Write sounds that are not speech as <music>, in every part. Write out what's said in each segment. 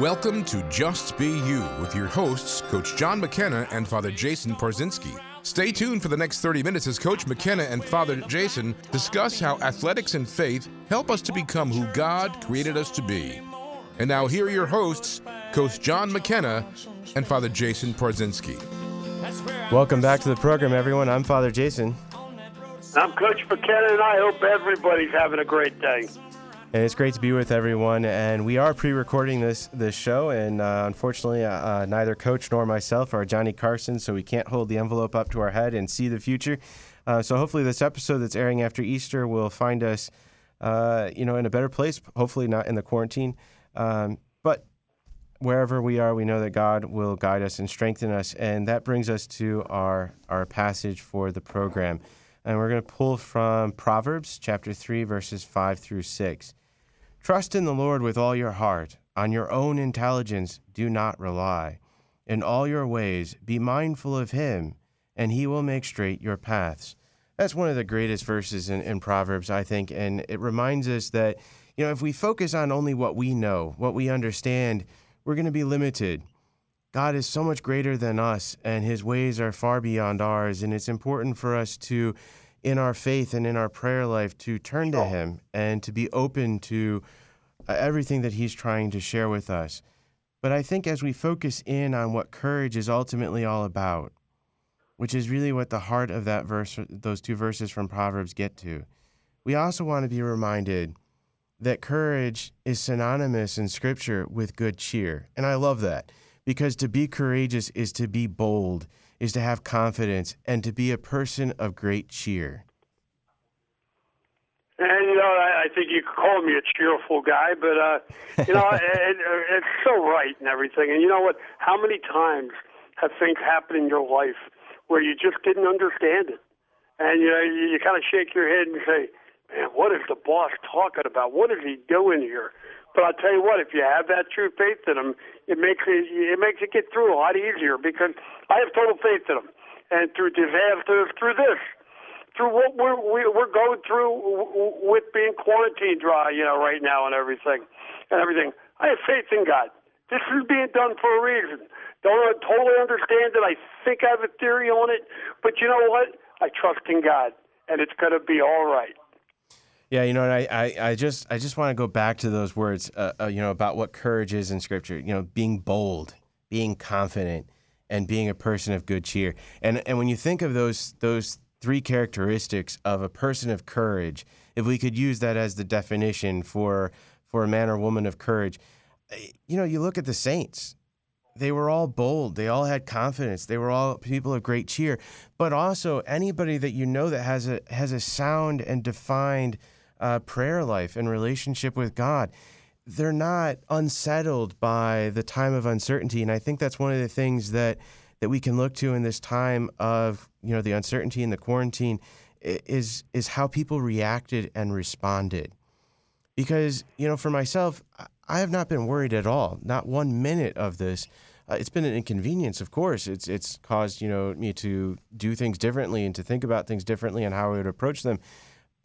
Welcome to Just Be You with your hosts, Coach John McKenna and Father Jason Parzinski. Stay tuned for the next 30 minutes as Coach McKenna and Father Jason discuss how athletics and faith help us to become who God created us to be. And now, here are your hosts, Coach John McKenna and Father Jason Parzinski. Welcome back to the program, everyone. I'm Father Jason. I'm Coach McKenna, and I hope everybody's having a great day. It's great to be with everyone. And we are pre-recording this this show, and uh, unfortunately, uh, uh, neither Coach nor myself are Johnny Carson, so we can't hold the envelope up to our head and see the future. Uh, so hopefully, this episode that's airing after Easter will find us, uh, you know, in a better place. Hopefully, not in the quarantine, um, but wherever we are, we know that God will guide us and strengthen us. And that brings us to our our passage for the program. And we're going to pull from Proverbs chapter 3, verses 5 through 6. Trust in the Lord with all your heart. On your own intelligence do not rely. In all your ways be mindful of him, and he will make straight your paths. That's one of the greatest verses in, in, Proverbs, I think, and it reminds us that, you know, if we focus on only what we know, what we understand, we're going to be limited. God is so much greater than us, and his ways are far beyond ours, and it's important for us to in our faith and in our prayer life to turn to Him and to be open to uh, everything that He's trying to share with us. But I think as we focus in on what courage is ultimately all about, which is really what the heart of that verse, those two verses from Proverbs get to, we also want to be reminded that courage is synonymous in Scripture with good cheer. And I love that because to be courageous is to be bold is to have confidence and to be a person of great cheer. And you know, I, I think you could call me a cheerful guy, but uh, you know, <laughs> it, it, it's so right and everything. And you know what? How many times have things happened in your life where you just didn't understand it, and you know, you, you kind of shake your head and say, "Man, what is the boss talking about? What is he doing here?" But I'll tell you what, if you have that true faith in him, it makes it it makes it get through a lot easier because I have total faith in him. And through disasters, through this, through what we're we're going through with being quarantined dry, you know, right now and everything, and everything, I have faith in God. This is being done for a reason. Don't totally understand it. I think I have a theory on it, but you know what? I trust in God, and it's going to be all right. Yeah, you know, and I, I, I just I just want to go back to those words, uh, uh, you know, about what courage is in Scripture. You know, being bold, being confident, and being a person of good cheer. And and when you think of those those three characteristics of a person of courage, if we could use that as the definition for for a man or woman of courage, eh, you know, you look at the saints. They were all bold. They all had confidence. They were all people of great cheer. But also anybody that you know that has a has a sound and defined uh, prayer life and relationship with God, they're not unsettled by the time of uncertainty. And I think that's one of the things that that we can look to in this time of you know the uncertainty and the quarantine is is how people reacted and responded. Because you know, for myself, I have not been worried at all, not one minute of this. Uh, it's been an inconvenience, of course. It's it's caused you know me to do things differently and to think about things differently and how I would approach them.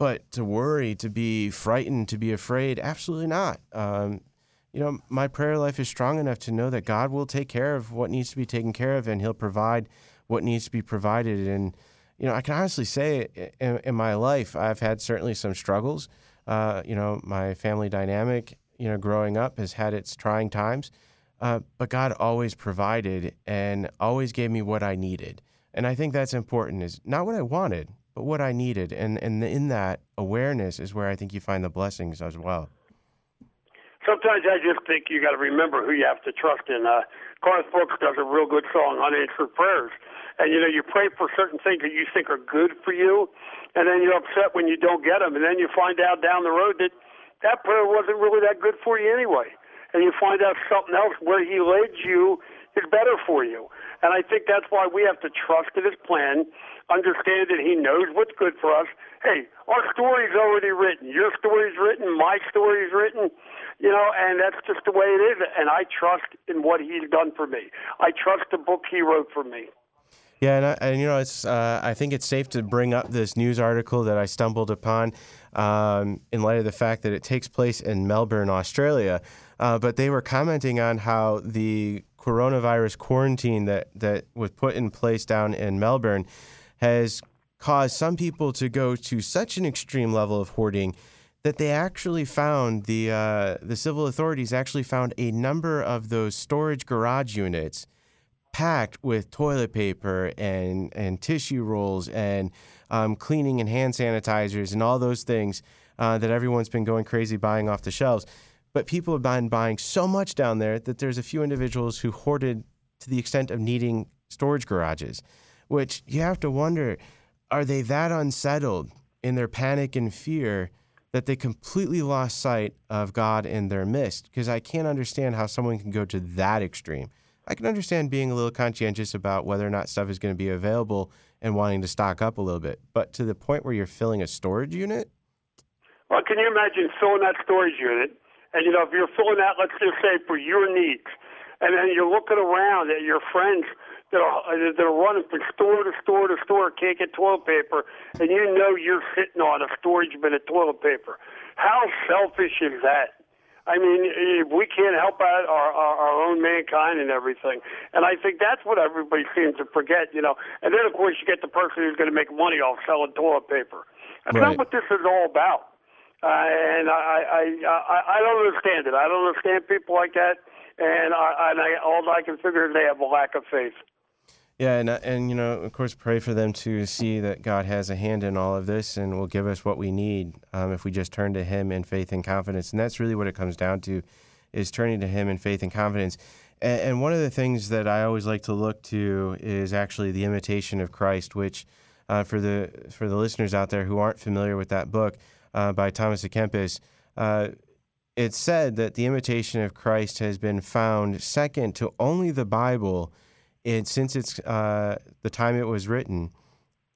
But to worry, to be frightened, to be afraid, absolutely not. Um, you know, my prayer life is strong enough to know that God will take care of what needs to be taken care of and He'll provide what needs to be provided. And, you know, I can honestly say in, in my life, I've had certainly some struggles. Uh, you know, my family dynamic, you know, growing up has had its trying times. Uh, but God always provided and always gave me what I needed. And I think that's important is not what I wanted, but what I needed. And, and in that awareness is where I think you find the blessings as well. Sometimes I just think you got to remember who you have to trust in. Uh, Garth Brooks does a real good song, Unanswered Prayers. And, you know, you pray for certain things that you think are good for you, and then you're upset when you don't get them. And then you find out down the road that that prayer wasn't really that good for you anyway. And you find out something else where he led you is better for you. And I think that's why we have to trust in his plan understand that He knows what's good for us. Hey, our story's already written. Your story's written. My story's written. You know, and that's just the way it is. And I trust in what He's done for me. I trust the book He wrote for me. Yeah, and, I, and you know, it's uh, I think it's safe to bring up this news article that I stumbled upon um, in light of the fact that it takes place in Melbourne, Australia. Uh, but they were commenting on how the coronavirus quarantine that, that was put in place down in Melbourne has caused some people to go to such an extreme level of hoarding that they actually found the uh, the civil authorities actually found a number of those storage garage units packed with toilet paper and and tissue rolls and um, cleaning and hand sanitizers and all those things uh, that everyone's been going crazy buying off the shelves. But people have been buying so much down there that there's a few individuals who hoarded to the extent of needing storage garages, which you have to wonder are they that unsettled in their panic and fear that they completely lost sight of God in their midst? Because I can't understand how someone can go to that extreme. I can understand being a little conscientious about whether or not stuff is going to be available and wanting to stock up a little bit. But to the point where you're filling a storage unit? Well, can you imagine filling that storage unit? And, you know, if you're filling that, let's just say for your needs, and then you're looking around at your friends that are that are running from store to store to store, can't get toilet paper, and you know you're sitting on a storage bin of toilet paper. How selfish is that? I mean, we can't help out our, our, our own mankind and everything. And I think that's what everybody <laughs> seems to forget, you know. And then, of course, you get the person who's going to make money off selling toilet paper. That's right. not what this is all about. Uh, and I, I, I, I don't understand it. I don't understand people like that. And I, and I, all I can figure is they have a lack of faith. Yeah, and, uh, and you know, of course, pray for them to see that God has a hand in all of this and will give us what we need um, if we just turn to Him in faith and confidence. And that's really what it comes down to, is turning to Him in faith and confidence. And, and one of the things that I always like to look to is actually the imitation of Christ, which uh, for the for the listeners out there who aren't familiar with that book uh, by Thomas à Kempis, uh, it's said that the imitation of Christ has been found second to only the Bible it, since it's uh, the time it was written,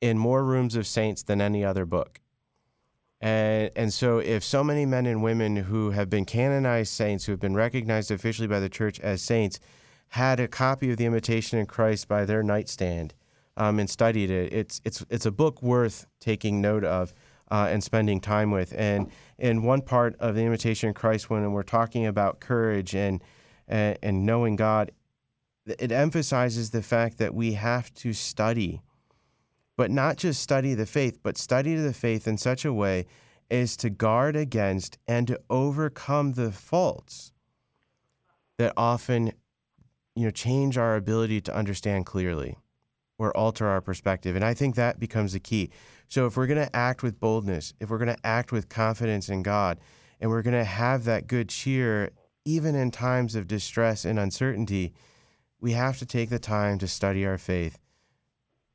in more rooms of saints than any other book. And, and so, if so many men and women who have been canonized saints, who have been recognized officially by the church as saints, had a copy of the Imitation in Christ by their nightstand um, and studied it, it's, it's, it's a book worth taking note of uh, and spending time with. And in one part of the Imitation in Christ, when we're talking about courage and, and, and knowing God, it emphasizes the fact that we have to study, but not just study the faith, but study the faith in such a way as to guard against and to overcome the faults that often you know change our ability to understand clearly or alter our perspective. And i think that becomes the key. So if we're going to act with boldness if we're going to act with confidence in god and we're going to have that good cheer even in times of distress and uncertainty we have to take the time to study our faith,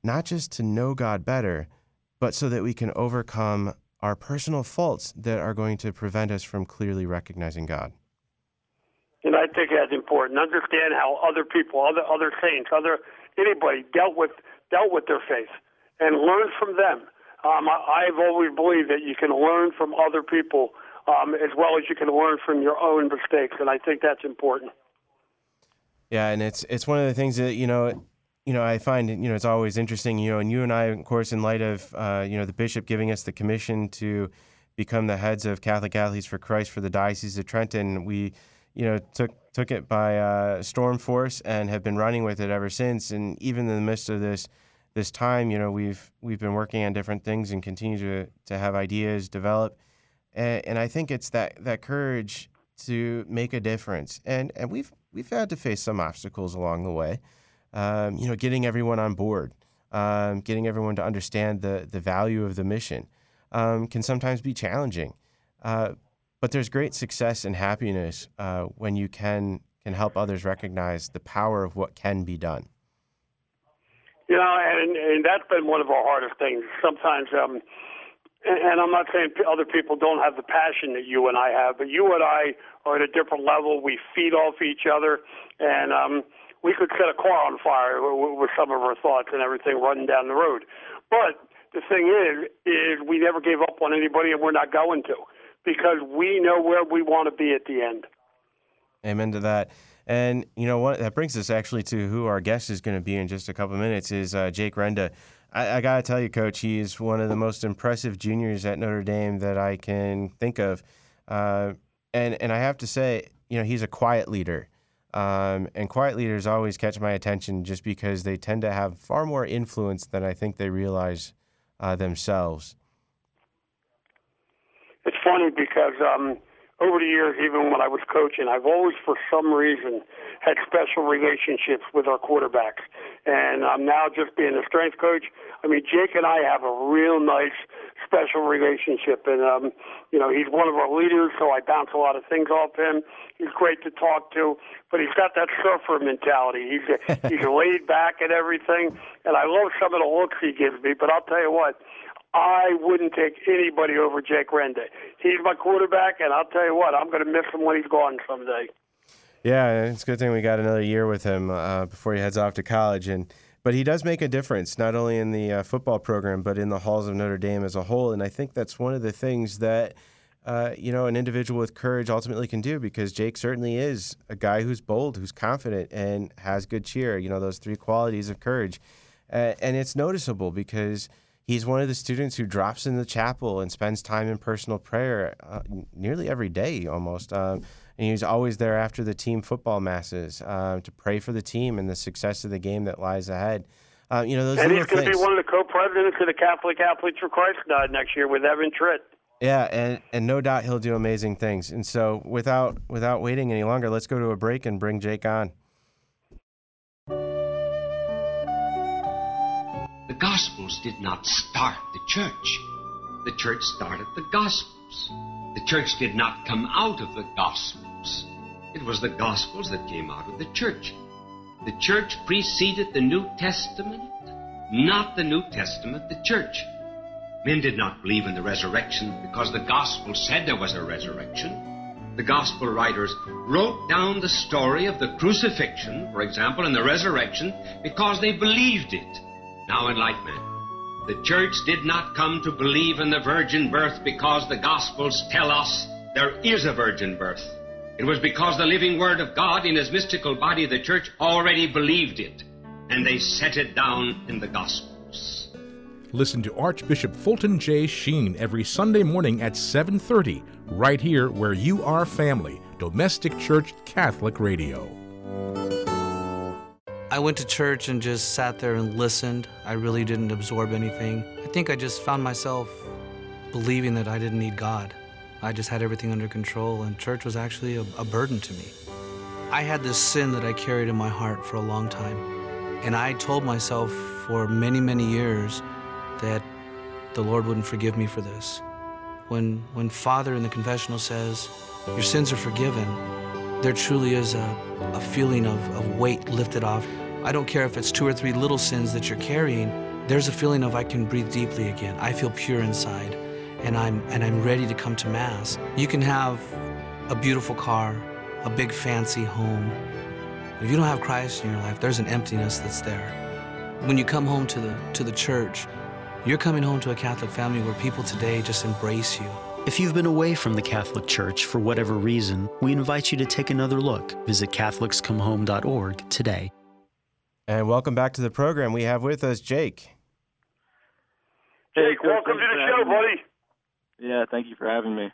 not just to know God better, but so that we can overcome our personal faults that are going to prevent us from clearly recognizing God. And I think that's important. Understand how other people, other other saints, other anybody dealt with dealt with their faith, and learn from them. Um, I, I've always believed that you can learn from other people um, as well as you can learn from your own mistakes, and I think that's important. Yeah, and it's it's one of the things that you know, you know, I find you know it's always interesting. You know, and you and I, of course, in light of uh, you know the bishop giving us the commission to become the heads of Catholic Athletes for Christ for the Diocese of Trenton, we you know took took it by uh, storm force and have been running with it ever since. And even in the midst of this this time, you know, we've we've been working on different things and continue to to have ideas develop. And, and I think it's that that courage to make a difference. And and we've we've had to face some obstacles along the way. Um, you know, getting everyone on board, um, getting everyone to understand the the value of the mission um, can sometimes be challenging. Uh, but there's great success and happiness uh, when you can can help others recognize the power of what can be done. You know, and, and that's been one of our hardest things. Sometimes, um, and, I'm not saying other people don't have the passion that you and I have, but you and I are at a different level. We feed off each other, and um, we could set a car on fire with, with some of our thoughts and everything running down the road. But the thing is, is we never gave up on anybody, and we're not going to, because we know where we want to be at the end. Amen to that. And you know what? That brings us actually to who our guest is going to be in just a couple of minutes. Is uh, Jake Renda. I, I got to tell you, Coach, he is one of the most impressive juniors at Notre Dame that I can think of. Uh, and and I have to say, you know, he's a quiet leader. Um, and quiet leaders always catch my attention just because they tend to have far more influence than I think they realize uh, themselves. It's funny because um, over the years, even when I was coaching, I've always, for some reason, had special relationships with our quarterbacks. And I'm now just being a strength coach. I mean, Jake and I have a real nice special relationship. And, um, you know, he's one of our leaders, so I bounce a lot of things off him. He's great to talk to, but he's got that surfer mentality. He's, a, <laughs> he's laid back and everything. And I love some of the looks he gives me, but I'll tell you what, I wouldn't take anybody over Jake Renda. He's my quarterback, and I'll tell you what, I'm going to miss him when he's gone someday. Yeah, it's a good thing we got another year with him uh, before he heads off to college, and but he does make a difference not only in the uh, football program but in the halls of Notre Dame as a whole. And I think that's one of the things that uh, you know an individual with courage ultimately can do because Jake certainly is a guy who's bold, who's confident, and has good cheer. You know those three qualities of courage, and it's noticeable because he's one of the students who drops in the chapel and spends time in personal prayer uh, nearly every day almost. Um, and he's always there after the team football masses uh, to pray for the team and the success of the game that lies ahead. Uh, you know, those and he's going to be one of the co-presidents of the Catholic Athletes for Christ next year with Evan Tritt. Yeah, and, and no doubt he'll do amazing things. And so, without without waiting any longer, let's go to a break and bring Jake on. The Gospels did not start the church. The church started the Gospels. The church did not come out of the Gospels. It was the Gospels that came out of the church. The church preceded the New Testament, not the New Testament, the church. Men did not believe in the resurrection because the Gospel said there was a resurrection. The Gospel writers wrote down the story of the crucifixion, for example, and the resurrection because they believed it. Now, manner, the church did not come to believe in the virgin birth because the Gospels tell us there is a virgin birth. It was because the living Word of God in His mystical body, the church, already believed it, and they set it down in the Gospels. Listen to Archbishop Fulton J. Sheen every Sunday morning at 7:30, right here where you are family, Domestic Church Catholic Radio. I went to church and just sat there and listened. I really didn't absorb anything. I think I just found myself believing that I didn't need God. I just had everything under control, and church was actually a, a burden to me. I had this sin that I carried in my heart for a long time. And I told myself for many, many years that the Lord wouldn't forgive me for this. When, when Father in the confessional says, Your sins are forgiven, there truly is a, a feeling of, of weight lifted off. I don't care if it's two or three little sins that you're carrying, there's a feeling of I can breathe deeply again. I feel pure inside and I'm and I'm ready to come to mass. You can have a beautiful car, a big fancy home. If you don't have Christ in your life, there's an emptiness that's there. When you come home to the to the church, you're coming home to a Catholic family where people today just embrace you. If you've been away from the Catholic Church for whatever reason, we invite you to take another look. Visit CatholicsComeHome.org today. And welcome back to the program. We have with us Jake. Jake, welcome to the show, buddy. Yeah, thank you for having me.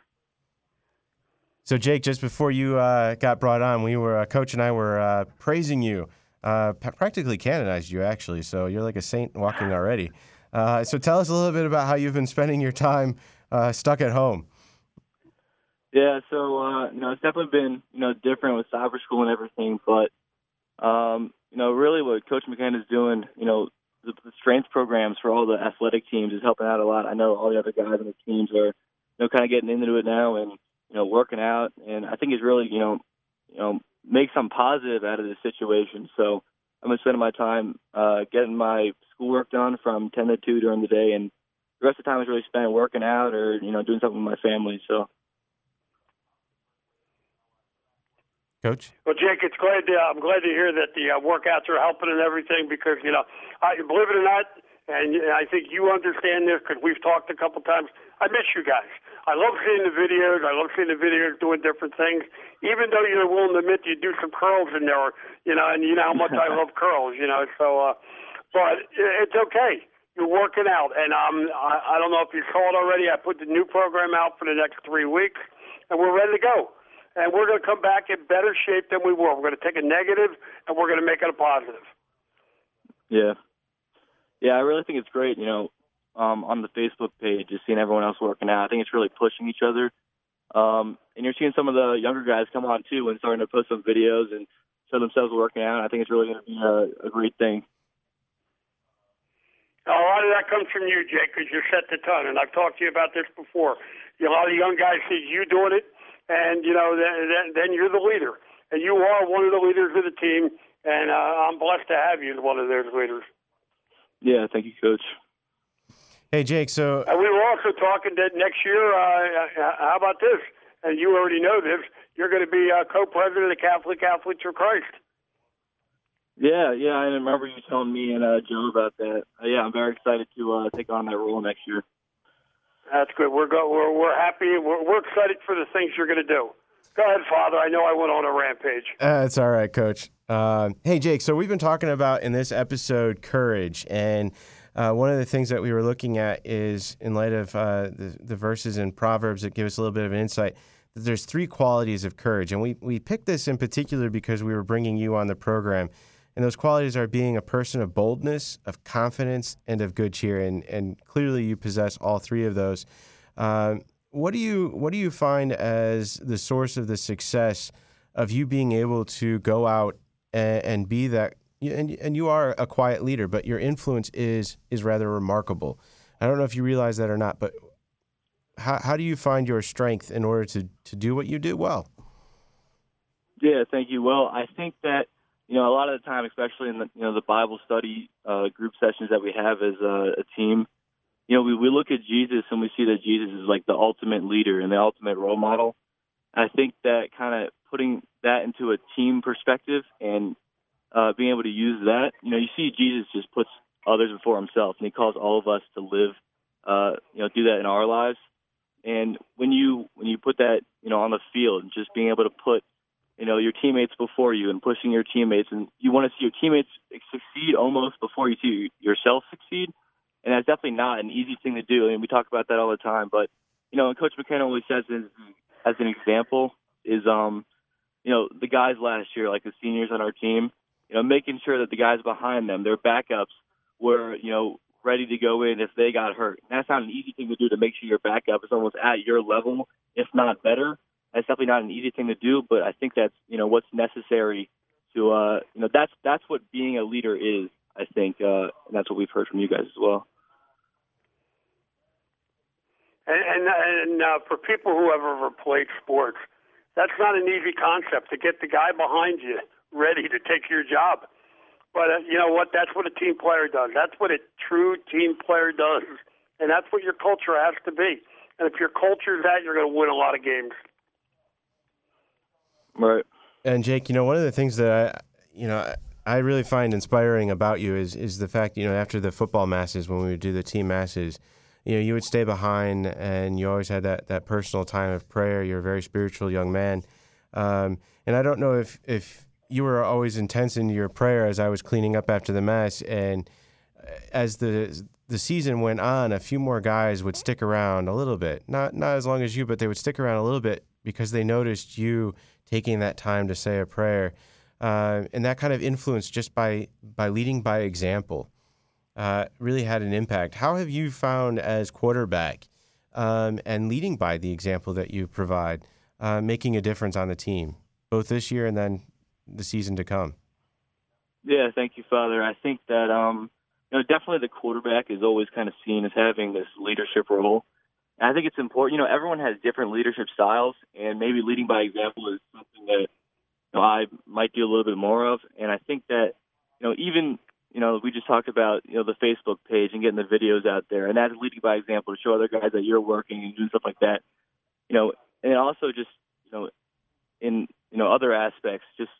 So, Jake, just before you uh, got brought on, we were uh, coach and I were uh, praising you, uh, practically canonized you actually. So you're like a saint walking already. Uh, so tell us a little bit about how you've been spending your time uh, stuck at home. Yeah, so uh, you know, it's definitely been you know different with cyber school and everything, but um, you know, really what Coach McKenna is doing, you know, the, the strength programs for all the athletic teams is helping out a lot. I know all the other guys on the teams are, you know, kind of getting into it now and you know working out, and I think it's really you know, you know, make some positive out of this situation. So I'm gonna spend my time uh, getting my schoolwork done from 10 to 2 during the day, and the rest of the time is really spent working out or you know doing something with my family. So Coach? Well, Jake, it's glad to, I'm glad to hear that the uh, workouts are helping and everything because you know, I, believe it or not, and I think you understand this because we've talked a couple times. I miss you guys. I love seeing the videos. I love seeing the videos doing different things. Even though you're willing to admit you do some curls in there, you know, and you know how much I <laughs> love curls, you know. So, uh, but it's okay. You're working out, and um, I, I don't know if you saw it already. I put the new program out for the next three weeks, and we're ready to go. And we're going to come back in better shape than we were. We're going to take a negative, and we're going to make it a positive. Yeah, yeah, I really think it's great. You know, um, on the Facebook page, just seeing everyone else working out. I think it's really pushing each other. Um, and you're seeing some of the younger guys come on too and starting to post some videos and show themselves working out. I think it's really going to be a, a great thing. A lot of that comes from you, Jake, because you set the tone. And I've talked to you about this before. You know, a lot of young guys see you doing it, and you know, then, then, then you're the leader, and you are one of the leaders of the team. And uh, I'm blessed to have you as one of those leaders. Yeah, thank you, Coach. Hey, Jake. So and we were also talking that next year. Uh, how about this? And you already know this. You're going to be uh, co-president of Catholic Athletes for Christ. Yeah, yeah, I remember you telling me and uh, Joe about that. Uh, yeah, I'm very excited to uh, take on that role next year. That's good. We're go- we're we're happy. We're, we're excited for the things you're going to do. Go ahead, Father. I know I went on a rampage. Uh, it's all right, Coach. Uh, hey, Jake. So we've been talking about in this episode courage, and uh, one of the things that we were looking at is, in light of uh, the, the verses in Proverbs that give us a little bit of an insight, that there's three qualities of courage, and we we picked this in particular because we were bringing you on the program, and those qualities are being a person of boldness, of confidence, and of good cheer, and and clearly you possess all three of those. Um, what do you what do you find as the source of the success of you being able to go out and, and be that and and you are a quiet leader, but your influence is is rather remarkable. I don't know if you realize that or not, but how how do you find your strength in order to to do what you do well? Yeah, thank you. Well, I think that you know a lot of the time, especially in the you know the Bible study uh, group sessions that we have as a, a team, you know, we, we look at Jesus and we see that Jesus is like the ultimate leader and the ultimate role model. I think that kind of putting that into a team perspective and uh, being able to use that, you know, you see Jesus just puts others before himself and he calls all of us to live, uh, you know, do that in our lives. And when you when you put that, you know, on the field, just being able to put, you know, your teammates before you and pushing your teammates, and you want to see your teammates succeed almost before you see yourself succeed and that's definitely not an easy thing to do. I mean, we talk about that all the time, but you know, and Coach McKenna always says as, as an example is, um, you know, the guys last year, like the seniors on our team, you know, making sure that the guys behind them, their backups, were you know ready to go in if they got hurt. And that's not an easy thing to do to make sure your backup is almost at your level, if not better. That's definitely not an easy thing to do, but I think that's you know what's necessary to uh, you know that's that's what being a leader is I think uh, and that's what we've heard from you guys as well. And and, and uh, for people who have ever played sports, that's not an easy concept to get the guy behind you ready to take your job. But uh, you know what? That's what a team player does. That's what a true team player does, and that's what your culture has to be. And if your culture is that, you're going to win a lot of games. Right. And Jake, you know, one of the things that I, you know, I really find inspiring about you is is the fact you know after the football masses when we would do the team masses, you know you would stay behind and you always had that that personal time of prayer. You're a very spiritual young man, um, and I don't know if if you were always intense in your prayer as I was cleaning up after the mass and as the the season went on, a few more guys would stick around a little bit. Not not as long as you, but they would stick around a little bit because they noticed you taking that time to say a prayer uh, and that kind of influence just by by leading by example uh, really had an impact. How have you found as quarterback um, and leading by the example that you provide, uh, making a difference on the team, both this year and then the season to come? Yeah, thank you, Father. I think that um, you know definitely the quarterback is always kind of seen as having this leadership role. And I think it's important. You know, everyone has different leadership styles, and maybe leading by example is something that know, I might do a little bit more of. And I think that, you know, even, you know, we just talked about, you know, the Facebook page and getting the videos out there, and that's leading by example to show other guys that you're working and doing stuff like that. You know, and also just, you know, in, you know, other aspects, just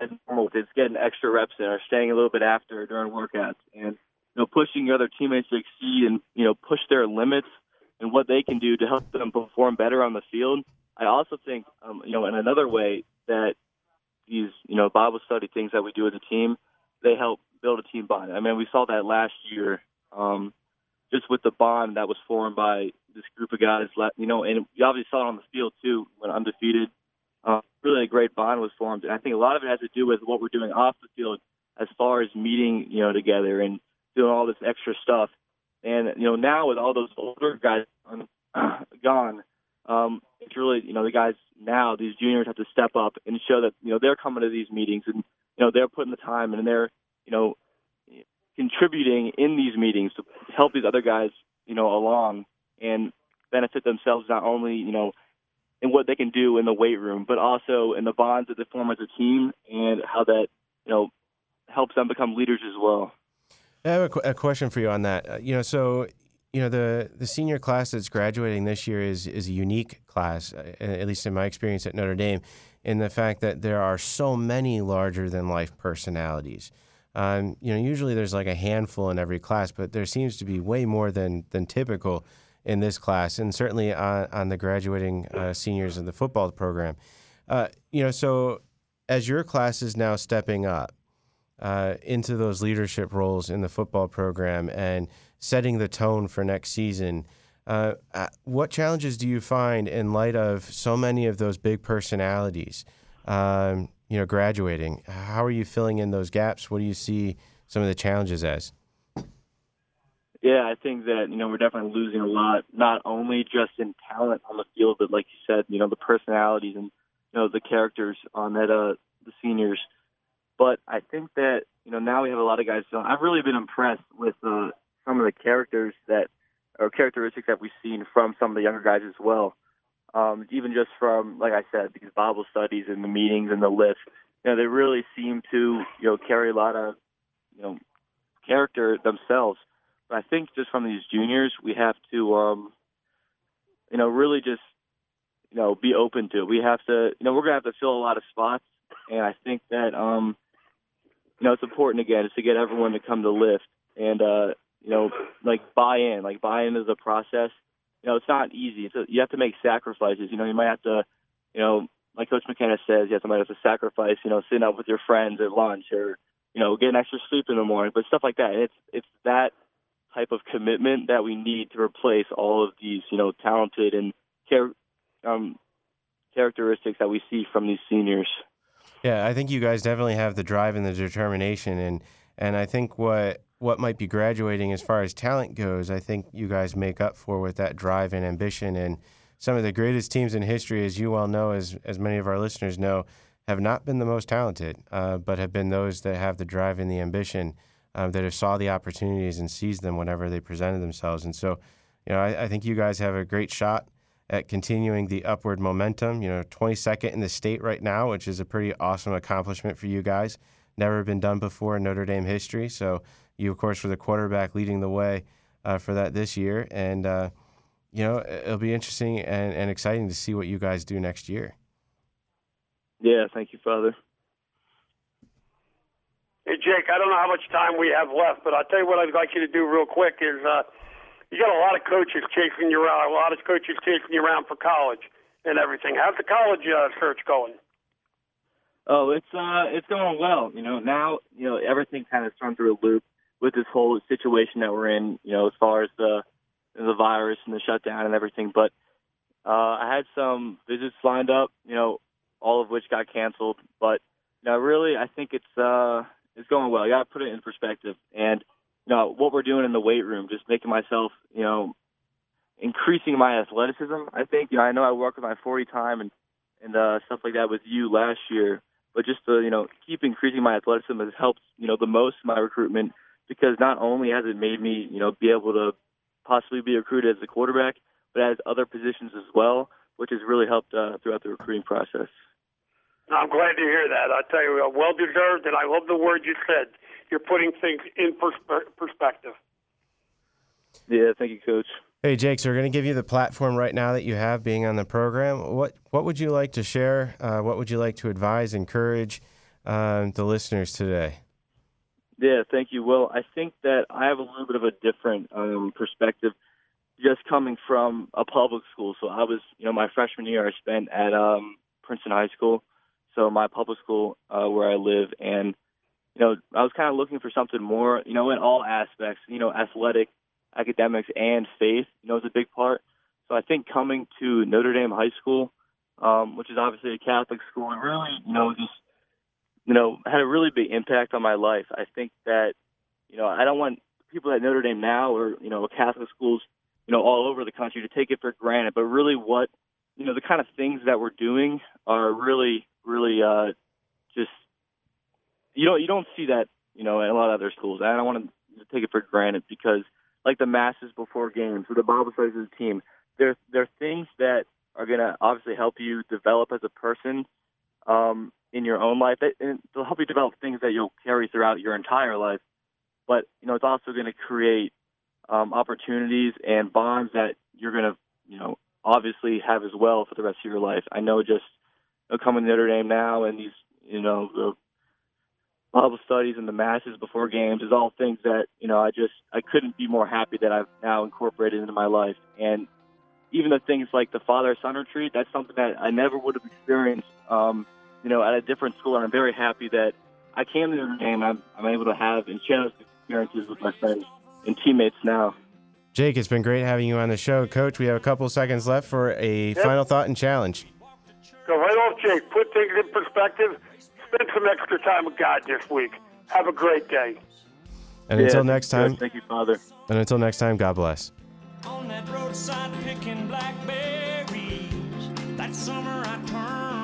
as normal, it's getting extra reps in or staying a little bit after during workouts and, you know, pushing your other teammates to exceed and you know push their limits and what they can do to help them perform better on the field. I also think, um, you know, in another way that these, you know, Bible study things that we do as a team, they help build a team bond. I mean, we saw that last year, um, just with the bond that was formed by this group of guys. You know, and we obviously saw it on the field too when undefeated. Uh, really, a great bond was formed, and I think a lot of it has to do with what we're doing off the field, as far as meeting, you know, together and doing all this extra stuff. And you know, now with all those older guys <clears throat> gone, um, it's really you know the guys now these juniors have to step up and show that you know they're coming to these meetings and you know they're putting the time and they're you know contributing in these meetings to help these other guys you know along and benefit themselves not only you know in what they can do in the weight room but also in the bonds that they form as a team and how that you know helps them become leaders as well. I have a, qu- a question for you on that. Uh, you know, so you know the the senior class that's graduating this year is is a unique class, uh, at least in my experience at Notre Dame, in the fact that there are so many larger than life personalities. Um, you know, usually there's like a handful in every class, but there seems to be way more than than typical in this class, and certainly on, on the graduating uh, seniors in the football program. Uh, you know, so as your class is now stepping up uh, into those leadership roles in the football program and setting the tone for next season. Uh, uh, what challenges do you find in light of so many of those big personalities, um, you know, graduating? How are you filling in those gaps? What do you see some of the challenges as? Yeah, I think that you know we're definitely losing a lot, not only just in talent on the field, but like you said, you know, the personalities and you know the characters on that uh the seniors. But I think that you know now we have a lot of guys. So I've really been impressed with uh, some of the characters that or characteristics that we've seen from some of the younger guys as well. Um, even just from, like I said, these Bible studies and the meetings and the list, you know, they really seem to, you know, carry a lot of, you know, character themselves. But I think just from these juniors, we have to, um, you know, really just, you know, be open to it. We have to, you know, we're gonna have to fill a lot of spots, and I think that, um, you know, it's important again is to get everyone to come to lift and uh, you know, like buy in, like buy into the process. You know, it's not easy. It's a, you have to make sacrifices. You know, you might have to, you know, like Coach McKenna says, you have to might have to sacrifice. You know, sitting out with your friends at lunch or, you know, getting extra sleep in the morning, but stuff like that. And it's it's that type of commitment that we need to replace all of these, you know, talented and char- um, characteristics that we see from these seniors. Yeah, I think you guys definitely have the drive and the determination, and and I think what what might be graduating as far as talent goes, I think you guys make up for with that drive and ambition. And some of the greatest teams in history, as you well know, as as many of our listeners know, have not been the most talented, uh, but have been those that have the drive and the ambition, um, that have saw the opportunities and seized them whenever they presented themselves. And so, you know, I, I think you guys have a great shot at continuing the upward momentum. You know, 22nd in the state right now, which is a pretty awesome accomplishment for you guys. Never been done before in Notre Dame history. So you, of course, were the quarterback leading the way uh, for that this year. And, uh, you know, it'll be interesting and, and exciting to see what you guys do next year. Yeah, thank you, Father. Hey, Jake, I don't know how much time we have left, but I'll tell you what I'd like you to do real quick is uh, you got a lot of coaches chasing you around, a lot of coaches chasing you around for college and everything. How's the college uh, search going? Oh, it's uh, it's going well. You know, now you know everything kind of thrown through a loop with this whole situation that we're in, you know, as far as the the virus and the shutdown and everything. But uh, I had some visits lined up, you know, all of which got canceled. But you know, really, I think it's uh, it's going well. You got to put it in perspective, and you know what we're doing in the weight room, just making myself, you know, increasing my athleticism. I think, you know, I know I work with my 40 time and and uh, stuff like that with you last year, but just to you know keep increasing my athleticism has helped you know the most my recruitment because not only has it made me, you know, be able to possibly be recruited as a quarterback, but as other positions as well, which has really helped uh, throughout the recruiting process. I'm glad to hear that. I tell you, well deserved, and I love the word you said. You're putting things in pers- perspective. Yeah, thank you, Coach. Hey, Jake. So we're going to give you the platform right now that you have being on the program. What What would you like to share? Uh, what would you like to advise, encourage uh, the listeners today? Yeah, thank you. Well, I think that I have a little bit of a different um, perspective just coming from a public school. So I was, you know, my freshman year I spent at um, Princeton High School, so my public school uh, where I live, and you know, I was kind of looking for something more, you know, in all aspects, you know, athletic, academics, and faith, you know, is a big part. So I think coming to Notre Dame High School, um, which is obviously a Catholic school, really, you know, just, you know, had a really big impact on my life. I think that, you know, I don't want people at Notre Dame now or, you know, Catholic schools, you know, all over the country to take it for granted, but really what, you know, the kind of things that we're doing are really, really uh, just you don't you don't see that you know in a lot of other schools. I don't want to take it for granted because like the masses before games or the studies as a team, there there are things that are going to obviously help you develop as a person um, in your own life. And they'll help you develop things that you'll carry throughout your entire life. But you know, it's also going to create um, opportunities and bonds that you're going to you know obviously have as well for the rest of your life. I know just you know, coming to Notre Dame now and these you know the Bible studies and the masses before games is all things that you know I just I couldn't be more happy that I've now incorporated into my life. And even the things like the father son retreat, that's something that I never would have experienced, um, you know, at a different school. And I'm very happy that I came to Notre Dame. I'm, I'm able to have and share those experiences with my friends and teammates now. Jake, it's been great having you on the show, Coach. We have a couple seconds left for a yep. final thought and challenge. Go right off, Jake. Put things in perspective spend some extra time with God this week. Have a great day. And yeah, until next time, thank you, Father. And until next time, God bless. On that roadside picking blackberries, that summer I turned